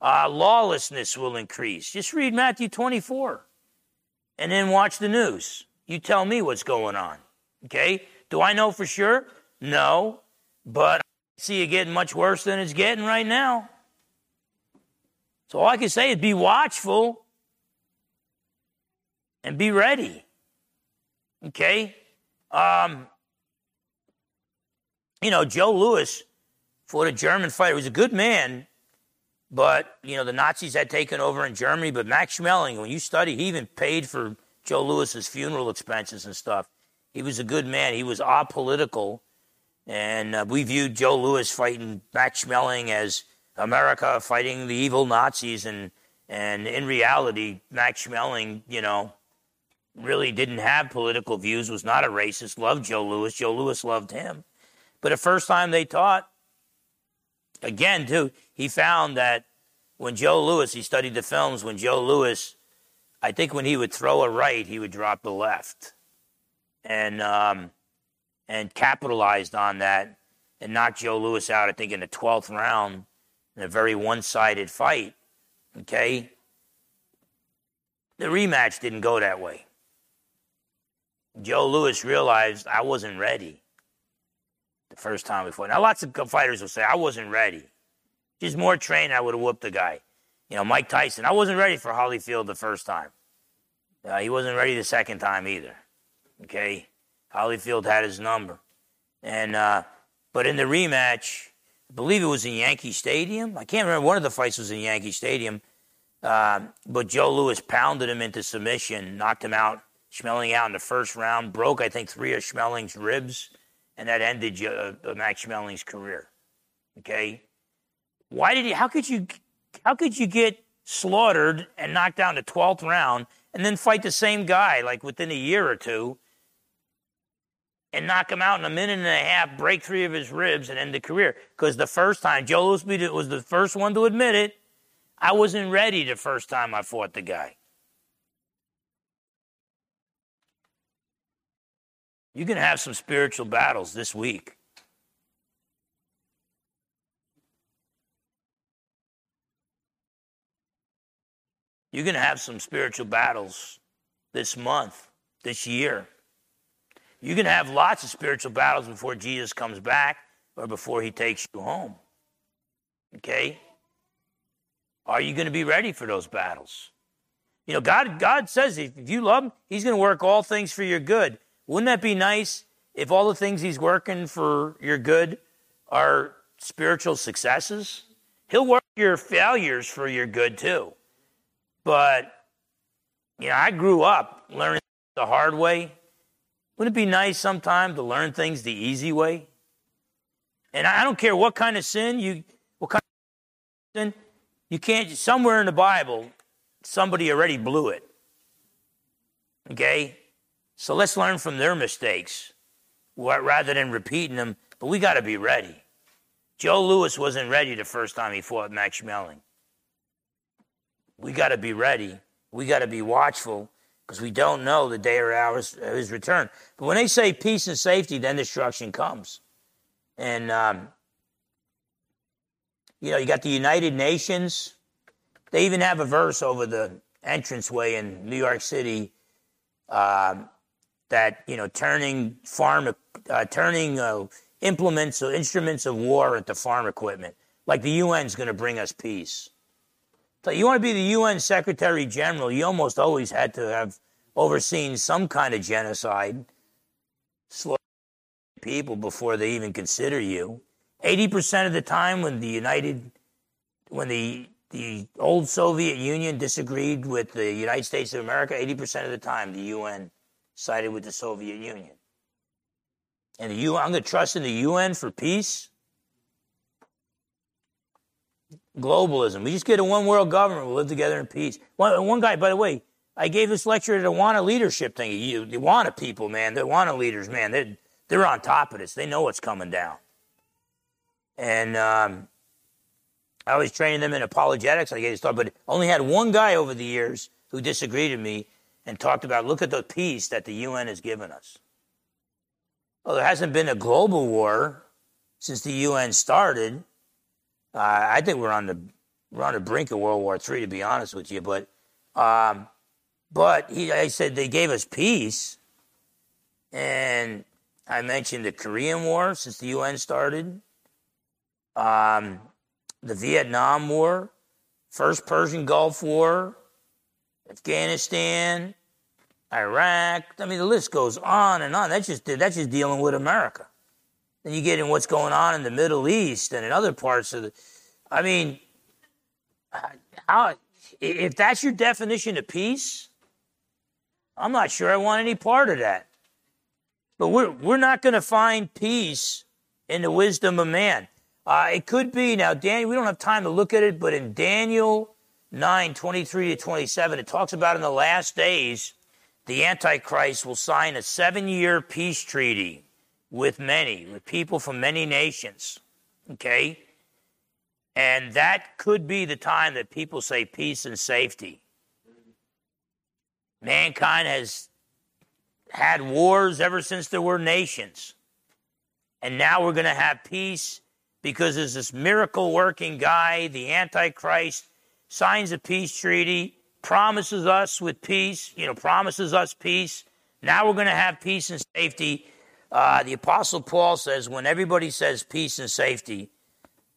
A: Uh, lawlessness will increase. Just read Matthew 24 and then watch the news. You tell me what's going on. Okay? Do I know for sure? No. But I see it getting much worse than it's getting right now. So all I can say is be watchful and be ready. Okay? Um, you know, Joe Louis fought a German fighter. He was a good man, but, you know, the Nazis had taken over in Germany. But Max Schmeling, when you study, he even paid for Joe Louis's funeral expenses and stuff. He was a good man. He was apolitical. And uh, we viewed Joe Louis fighting Max Schmeling as America fighting the evil Nazis, and and in reality, Max Schmeling, you know, really didn't have political views, was not a racist, loved Joe Louis. Joe Louis loved him. But the first time they taught, again, too, he found that when Joe Louis, he studied the films, when Joe Louis, I think when he would throw a right, he would drop the left. And um, and capitalized on that and knocked Joe Louis out, I think, in the 12th round in a very one sided fight. Okay? The rematch didn't go that way. Joe Louis realized I wasn't ready the first time fought. Now, lots of fighters will say, I wasn't ready. Just more trained, I would have whooped the guy. You know, Mike Tyson, I wasn't ready for Holyfield the first time. Uh, he wasn't ready the second time either. Okay? Holyfield had his number. And, uh, but in the rematch, I believe it was in Yankee Stadium. I can't remember. One of the fights was in Yankee Stadium. Uh, but Joe Louis pounded him into submission, knocked him out, Schmeling out in the first round, broke, I think, three of Schmeling's ribs, and that ended uh, Max Schmeling's career. Okay? Why did he, how could you, how could you get slaughtered and knocked down the 12th round and then fight the same guy like within a year or two and knock him out in a minute and a half, break three of his ribs, and end the career. Because the first time, Joe Louis was the first one to admit it, I wasn't ready the first time I fought the guy. You can have some spiritual battles this week. You can have some spiritual battles this month, this year. You can have lots of spiritual battles before Jesus comes back or before he takes you home. Okay? Are you going to be ready for those battles? You know, God, God says if you love him, he's going to work all things for your good. Wouldn't that be nice if all the things he's working for your good are spiritual successes? He'll work your failures for your good too. But, you know, I grew up learning the hard way. Wouldn't it be nice sometime to learn things the easy way? And I don't care what kind of sin you, what kind of sin, you can't, somewhere in the Bible, somebody already blew it. Okay? So let's learn from their mistakes rather than repeating them. But we got to be ready. Joe Louis wasn't ready the first time he fought Max Schmeling. We got to be ready. We got to be watchful because we don't know the day or hours of his return. But when they say peace and safety, then destruction comes. And, um, you know, you got the United Nations. They even have a verse over the entranceway in New York City um, that you know turning farm uh, turning uh, implements or instruments of war into farm equipment. Like the UN is going to bring us peace. So you want to be the UN Secretary General, you almost always had to have overseen some kind of genocide, slaughtering people before they even consider you. Eighty percent of the time, when the United, when the the old Soviet Union disagreed with the United States of America, 80% of the time the UN sided with the Soviet Union. And the UN, I'm going to trust in the UN for peace. Globalism. We just get a one world government. We'll live together in peace. One, one guy, by the way, I gave this lecture at the Awana leadership thing. You, the Awana people, man, the Awana leaders, man, they're, they're on top of this. They know what's coming down. And um, I was training them in apologetics. I gave this talk, but only had one guy over the years who disagreed with me and talked about look at the peace that the UN has given us. Well, there hasn't been a global war since the UN started. Uh, I think we're on the we're on the brink of World War III, to be honest with you. But um, but he, I said they gave us peace, and I mentioned the Korean War since the UN started. Um, the Vietnam War, First Persian Gulf War, Afghanistan, Iraq. I mean, the list goes on and on. That's just that's just dealing with America. Then you get in what's going on in the Middle East and in other parts of the. I mean, how if that's your definition of peace, I'm not sure I want any part of that. But we're we're not going to find peace in the wisdom of man. Uh, it could be now, Daniel. We don't have time to look at it, but in Daniel nine twenty three to twenty seven, it talks about in the last days, the Antichrist will sign a seven year peace treaty with many, with people from many nations. Okay, and that could be the time that people say peace and safety. Mankind has had wars ever since there were nations. And now we're going to have peace because there's this miracle working guy, the Antichrist, signs a peace treaty, promises us with peace, you know, promises us peace. Now we're going to have peace and safety. Uh, the Apostle Paul says when everybody says peace and safety,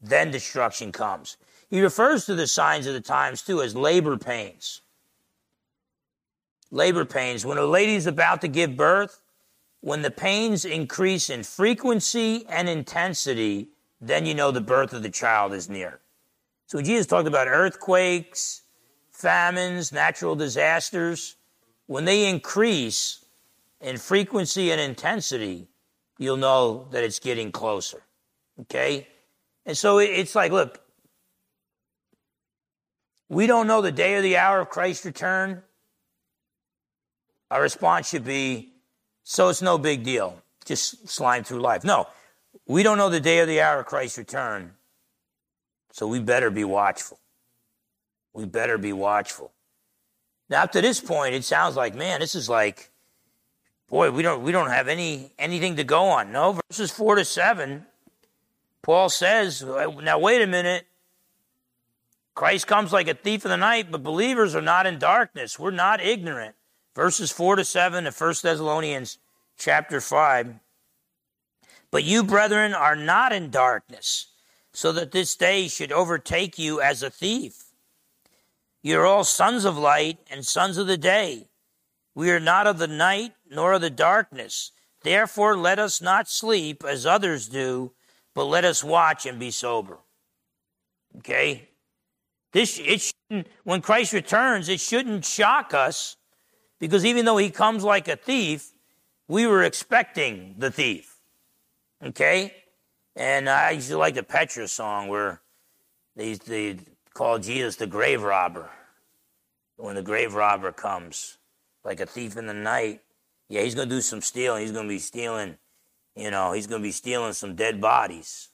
A: then destruction comes. He refers to the signs of the times too as labor pains. Labor pains. When a lady is about to give birth, when the pains increase in frequency and intensity, then you know the birth of the child is near. So Jesus talked about earthquakes, famines, natural disasters. When they increase in frequency and intensity, you'll know that it's getting closer. Okay? And so it's like, look, we don't know the day or the hour of Christ's return. Our response should be, so it's no big deal. Just slime through life. No, we don't know the day or the hour of Christ's return, so we better be watchful. We better be watchful. Now, up to this point, it sounds like, man, this is like, boy, we don't we don't have any anything to go on. No, verses four to seven, Paul says, now wait a minute. Christ comes like a thief in the night, but believers are not in darkness. We're not ignorant. Verses four to seven of First Thessalonians chapter five. But you, brethren, are not in darkness, so that this day should overtake you as a thief. You're all sons of light and sons of the day. We are not of the night nor of the darkness. Therefore, let us not sleep as others do, but let us watch and be sober. Okay? This, it shouldn't, when Christ returns, it shouldn't shock us because even though he comes like a thief, we were expecting the thief. Okay? And I used to like the Petra song where they, they call Jesus the grave robber. when the grave robber comes, like a thief in the night. Yeah, he's going to do some stealing. He's going to be stealing, you know, he's going to be stealing some dead bodies,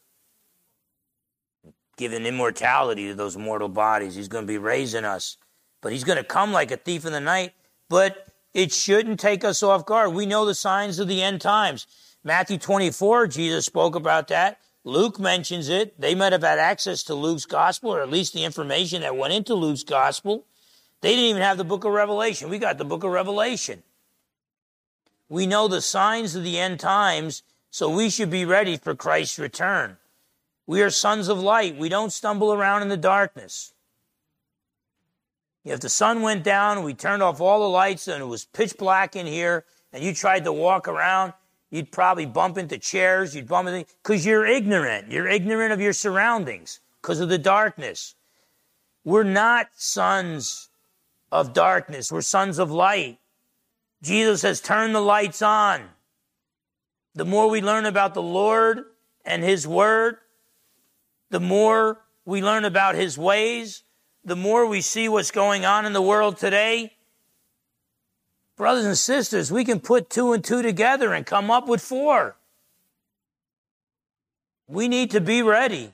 A: giving immortality to those mortal bodies. He's going to be raising us. But he's going to come like a thief in the night. But it shouldn't take us off guard. We know the signs of the end times. Matthew 24, Jesus spoke about that. Luke mentions it. They might have had access to Luke's gospel, or at least the information that went into Luke's gospel. They didn't even have the book of Revelation. We got the book of Revelation. We know the signs of the end times, so we should be ready for Christ's return. We are sons of light. We don't stumble around in the darkness. If the sun went down, we turned off all the lights and it was pitch black in here, and you tried to walk around, you'd probably bump into chairs, you'd bump into because you're ignorant. You're ignorant of your surroundings because of the darkness. We're not sons of darkness, we're sons of light. Jesus has turned the lights on. The more we learn about the Lord and His Word, the more we learn about His ways, the more we see what's going on in the world today, brothers and sisters, we can put two and two together and come up with four. We need to be ready.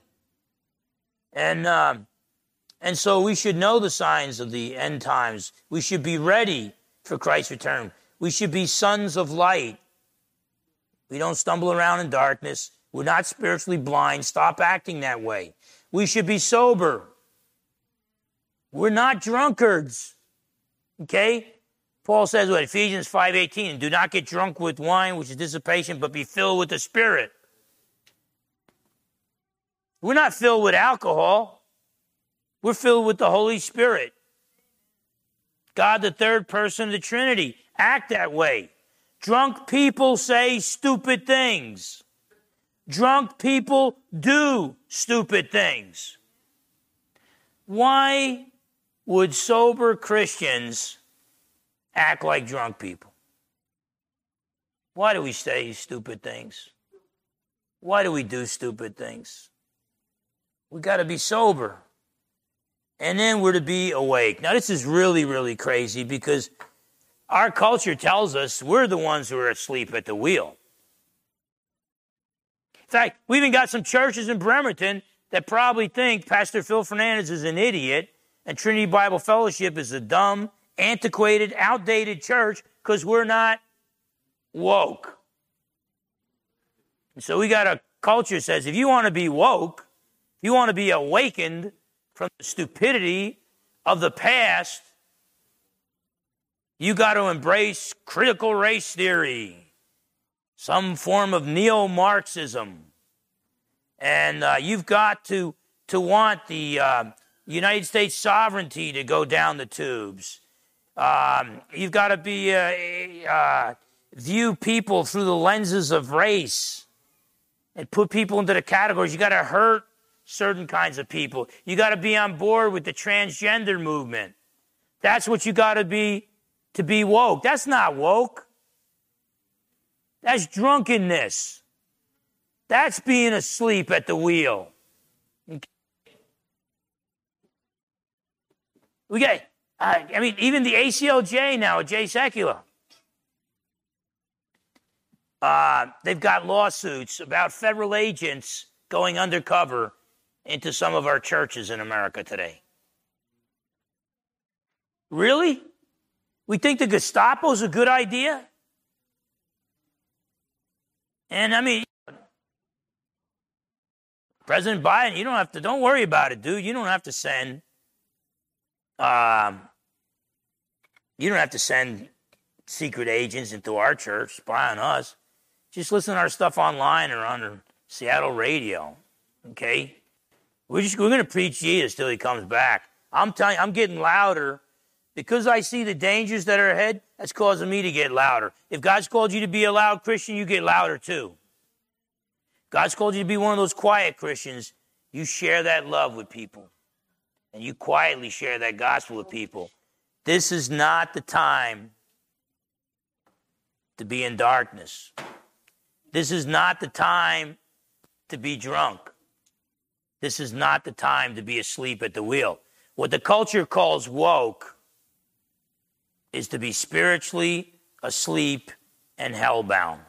A: And, um, and so we should know the signs of the end times. We should be ready for Christ's return. We should be sons of light. We don't stumble around in darkness. We're not spiritually blind. Stop acting that way. We should be sober. We're not drunkards. Okay? Paul says what Ephesians 5:18, do not get drunk with wine, which is dissipation, but be filled with the Spirit. We're not filled with alcohol. We're filled with the Holy Spirit. God, the third person of the Trinity. Act that way. Drunk people say stupid things. Drunk people do stupid things. Why would sober Christians act like drunk people? Why do we say stupid things? Why do we do stupid things? We got to be sober. And then we're to be awake. Now, this is really, really crazy because our culture tells us we're the ones who are asleep at the wheel. In fact, we even got some churches in Bremerton that probably think Pastor Phil Fernandes is an idiot and Trinity Bible Fellowship is a dumb, antiquated, outdated church because we're not woke. And so we got a culture says if you want to be woke, if you want to be awakened from the stupidity of the past, you got to embrace critical race theory, some form of neo Marxism. And uh, you've got to, to want the, uh, United States sovereignty to go down the tubes. Um, you've got to be uh, uh, view people through the lenses of race and put people into the categories. You got to hurt certain kinds of people. You got to be on board with the transgender movement. That's what you got to be to be woke. That's not woke. That's drunkenness. That's being asleep at the wheel. We got, uh, I mean, even the ACLJ now, Jay Sekulow, uh, they've got lawsuits about federal agents going undercover into some of our churches in America today. Really? We think the Gestapo's a good idea? And I mean, President Biden, you don't have to, don't worry about it, dude. You don't have to send um, you don't have to send secret agents into our church, spy on us. Just listen to our stuff online or on Seattle radio. Okay? We're just we're gonna preach Jesus till he comes back. I'm telling you, I'm getting louder because I see the dangers that are ahead. That's causing me to get louder. If God's called you to be a loud Christian, you get louder too. God's called you to be one of those quiet Christians. You share that love with people and you quietly share that gospel with people, this is not the time to be in darkness. This is not the time to be drunk. This is not the time to be asleep at the wheel. What the culture calls woke is to be spiritually asleep and hellbound.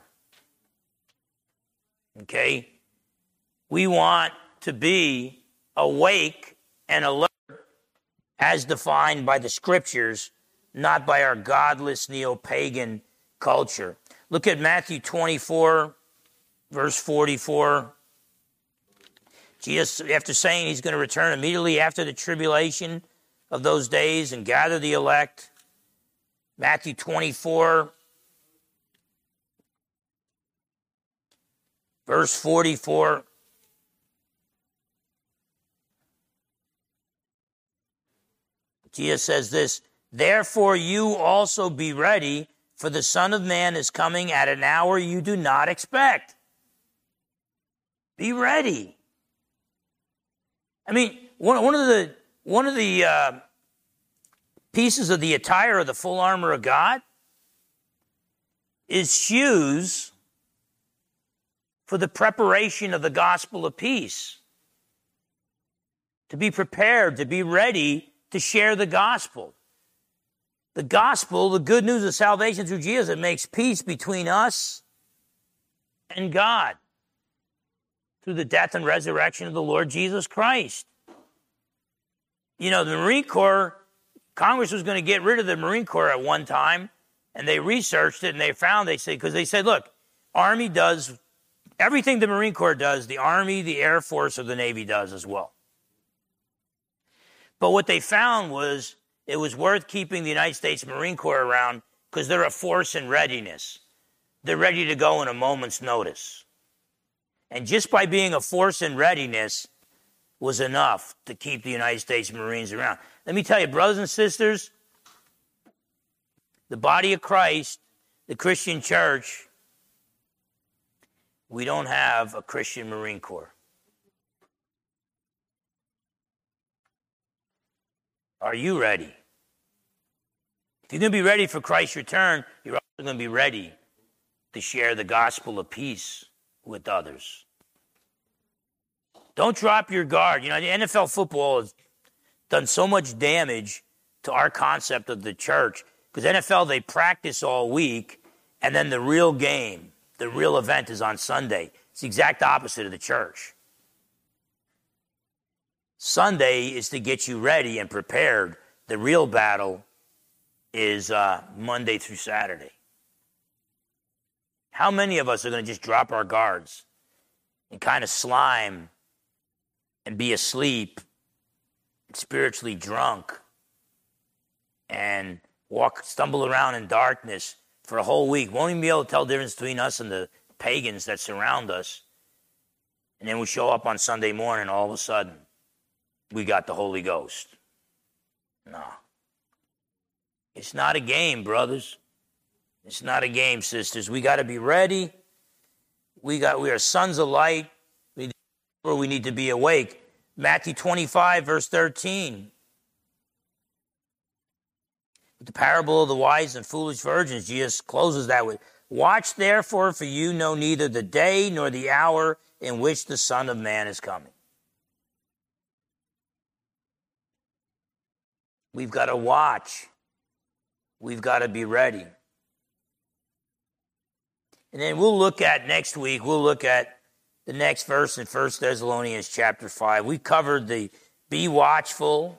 A: Okay? We want to be awake and alert as defined by the scriptures, not by our godless neo pagan culture. Look at Matthew 24, verse 44. Jesus, after saying he's going to return immediately after the tribulation of those days and gather the elect, Matthew 24, verse 44. Jesus says this, Therefore you also be ready, for the Son of Man is coming at an hour you do not expect. Be ready. I mean, one, one of the one of the uh, pieces of the attire of the full armor of God is shoes for the preparation of the gospel of peace. To be prepared, to be ready to share the gospel. The gospel, the good news of salvation through Jesus, it makes peace between us and God through the death and resurrection of the Lord Jesus Christ. You know, the Marine Corps, Congress was going to get rid of the Marine Corps at one time, and they researched it and they found, they said, because they said, look, Army does everything the Marine Corps does, the Army, the Air Force, or the Navy does as well. But what they found was it was worth keeping the United States Marine Corps around because they're a force in readiness. They're ready to go in a moment's notice. And just by being a force in readiness was enough to keep the United States Marines around. Let me tell you, brothers and sisters, the body of Christ, the Christian church, we don't have a Christian Marine Corps. Are you ready? If you're going to be ready for Christ's return, you're also going to be ready to share the gospel of peace with others. Don't drop your guard. You know, the NFL football has done so much damage to our concept of the church because NFL, they practice all week, and then the real game, the real event is on Sunday. It's the exact opposite of the church. Sunday is to get you ready and prepared. The real battle is uh, Monday through Saturday. How many of us are going to just drop our guards and kind of slime and be asleep, spiritually drunk, and walk, stumble around in darkness for a whole week? Won't even be able to tell the difference between us and the pagans that surround us. And then we show up on Sunday morning, all of a sudden, we got the Holy Ghost. No. It's not a game, brothers. It's not a game, sisters. We got to be ready. We got we are sons of light. We we need to be awake. Matthew 25 verse 13. With The parable of the wise and foolish virgins, Jesus closes that with, Watch therefore, for you know neither the day nor the hour in which the Son of Man is coming. We've got to watch. We've got to be ready. And then we'll look at next week, we'll look at the next verse in 1 Thessalonians chapter 5. We covered the be watchful,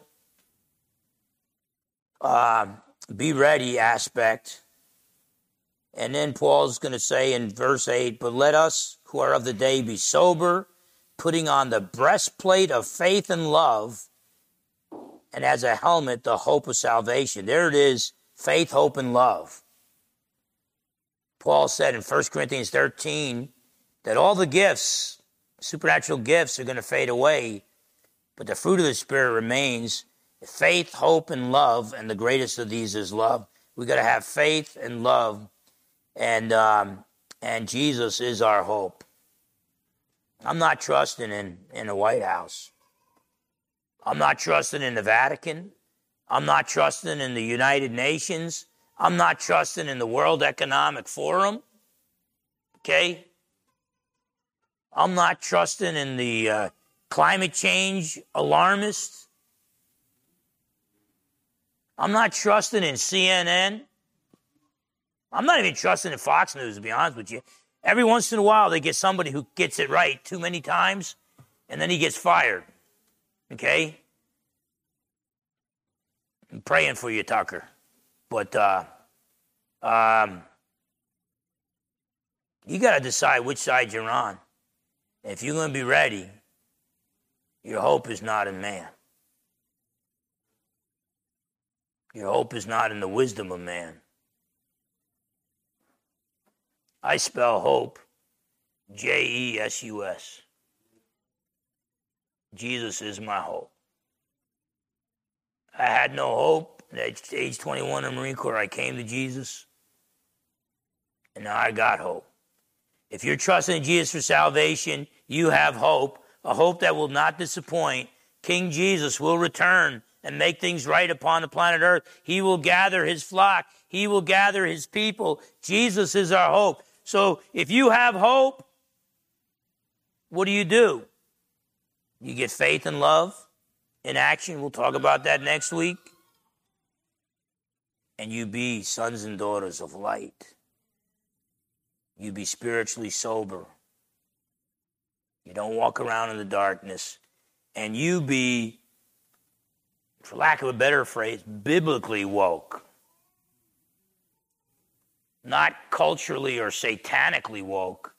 A: uh, be ready aspect. And then Paul's going to say in verse 8, But let us who are of the day be sober, putting on the breastplate of faith and love and as a helmet, the hope of salvation. There it is faith, hope, and love. Paul said in 1 Corinthians 13 that all the gifts, supernatural gifts, are going to fade away, but the fruit of the Spirit remains faith, hope, and love, and the greatest of these is love. We got to have faith and love, and um, and Jesus is our hope. I'm not trusting in in the White House. I'm not trusting in the Vatican. I'm not trusting in the United Nations. I'm not trusting in the World Economic Forum. Okay? I'm not trusting in the uh, climate change alarmists. I'm not trusting in CNN. I'm not even trusting in Fox News, to be honest with you. Every once in a while, they get somebody who gets it right too many times, and then he gets fired. Okay? I'm praying for you, Tucker. But uh, um, you got to decide which side you're on. If you're going to be ready, your hope is not in man. Your hope is not in the wisdom of man. I spell hope J E S U S. Jesus is my hope. I had no hope at age 21 in the Marine Corps. I came to Jesus, and now I got hope. If you're trusting in Jesus for salvation, you have hope, a hope that will not disappoint. King Jesus will return and make things right upon the planet Earth. He will gather his flock. He will gather his people. Jesus is our hope. So if you have hope, what do you do? You get faith and love in action. We'll talk about that next week. And you be sons and daughters of light. You be spiritually sober. You don't walk around in the darkness. And you be, for lack of a better phrase, biblically woke. Not culturally or satanically woke.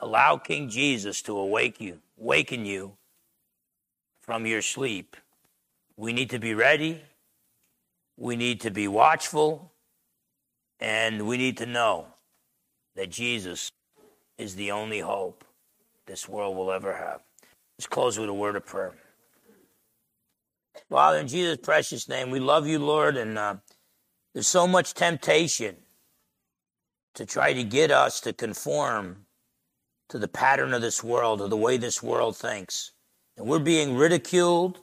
A: Allow King Jesus to awake you, waken you from your sleep. We need to be ready. We need to be watchful. And we need to know that Jesus is the only hope this world will ever have. Let's close with a word of prayer. Father, in Jesus' precious name, we love you, Lord, and uh, there's so much temptation to try to get us to conform to the pattern of this world, or the way this world thinks. And we're being ridiculed,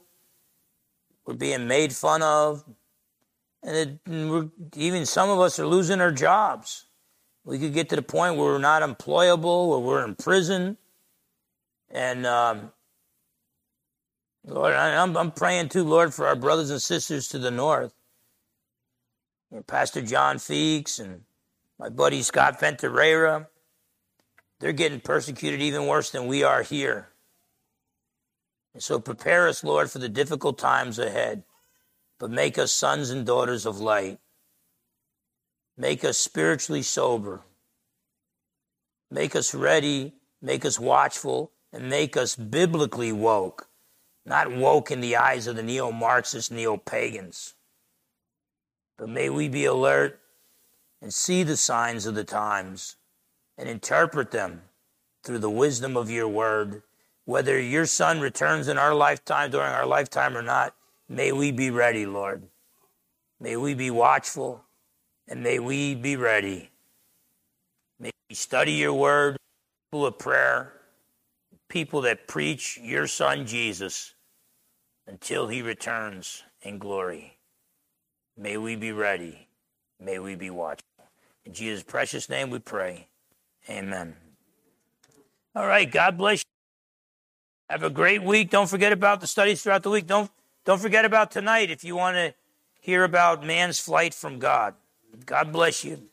A: we're being made fun of, and, it, even some of us are losing our jobs. We could get to the point where we're not employable, where we're in prison. And um, Lord, I'm, I'm praying too, Lord, for our brothers and sisters to the north. Pastor John Feeks and my buddy Scott Ventureyra, they're getting persecuted even worse than we are here. And so prepare us, Lord, for the difficult times ahead, but make us sons and daughters of light. Make us spiritually sober. Make us ready, make us watchful, and make us biblically woke, not woke in the eyes of the neo Marxists, neo pagans. But may we be alert and see the signs of the times and interpret them through the wisdom of your word. Whether your son returns in our lifetime, during our lifetime or not, may we be ready, Lord. May we be watchful and may we be ready. May we study your word, full of prayer, people that preach your son Jesus until he returns in glory. May we be ready. May we be watchful. In Jesus' precious name we pray. Amen. All right, God bless you. Have a great week. Don't forget about the studies throughout the week. Don't don't forget about tonight if you want to hear about man's flight from God. God bless you.